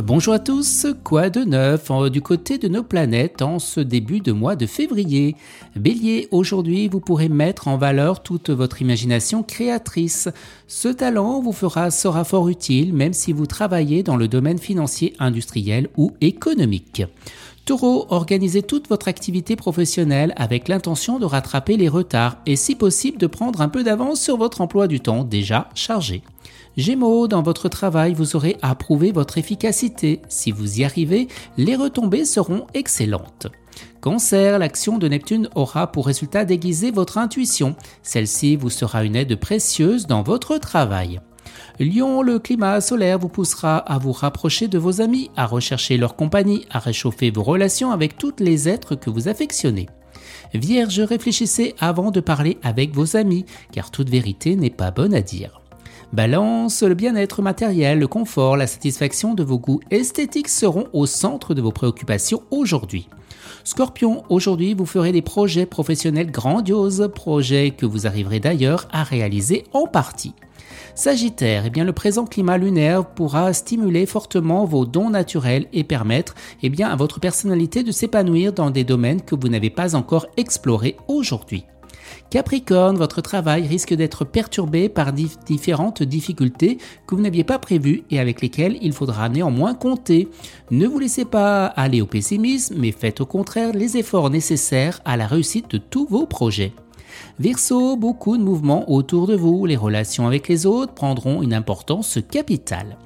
Bonjour à tous, quoi de neuf du côté de nos planètes en ce début de mois de février? Bélier, aujourd'hui vous pourrez mettre en valeur toute votre imagination créatrice. Ce talent vous fera sera fort utile même si vous travaillez dans le domaine financier, industriel ou économique. Taureau, organisez toute votre activité professionnelle avec l'intention de rattraper les retards et si possible de prendre un peu d'avance sur votre emploi du temps déjà chargé. Gémeaux, dans votre travail, vous aurez à prouver votre efficacité. Si vous y arrivez, les retombées seront excellentes. Cancer, l'action de Neptune aura pour résultat d'aiguiser votre intuition. Celle-ci vous sera une aide précieuse dans votre travail. Lion, le climat solaire vous poussera à vous rapprocher de vos amis, à rechercher leur compagnie, à réchauffer vos relations avec tous les êtres que vous affectionnez. Vierge, réfléchissez avant de parler avec vos amis, car toute vérité n'est pas bonne à dire. Balance, le bien-être matériel, le confort, la satisfaction de vos goûts esthétiques seront au centre de vos préoccupations aujourd'hui. Scorpion, aujourd'hui vous ferez des projets professionnels grandioses, projets que vous arriverez d'ailleurs à réaliser en partie. Sagittaire, eh bien, le présent climat lunaire pourra stimuler fortement vos dons naturels et permettre eh à votre personnalité de s'épanouir dans des domaines que vous n'avez pas encore explorés aujourd'hui. Capricorne, votre travail risque d'être perturbé par différentes difficultés que vous n'aviez pas prévues et avec lesquelles il faudra néanmoins compter. Ne vous laissez pas aller au pessimisme, mais faites au contraire les efforts nécessaires à la réussite de tous vos projets. Verseau, beaucoup de mouvements autour de vous, les relations avec les autres prendront une importance capitale.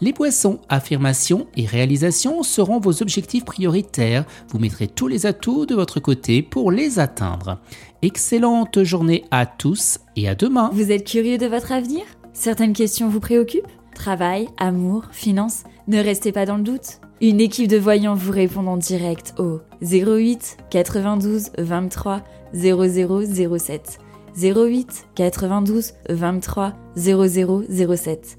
Les poissons, affirmation et réalisation seront vos objectifs prioritaires. Vous mettrez tous les atouts de votre côté pour les atteindre. Excellente journée à tous et à demain. Vous êtes curieux de votre avenir? Certaines questions vous préoccupent? Travail, amour, finances? Ne restez pas dans le doute. Une équipe de voyants vous répond en direct au 08 92 23 0007. 08 92 23 0007.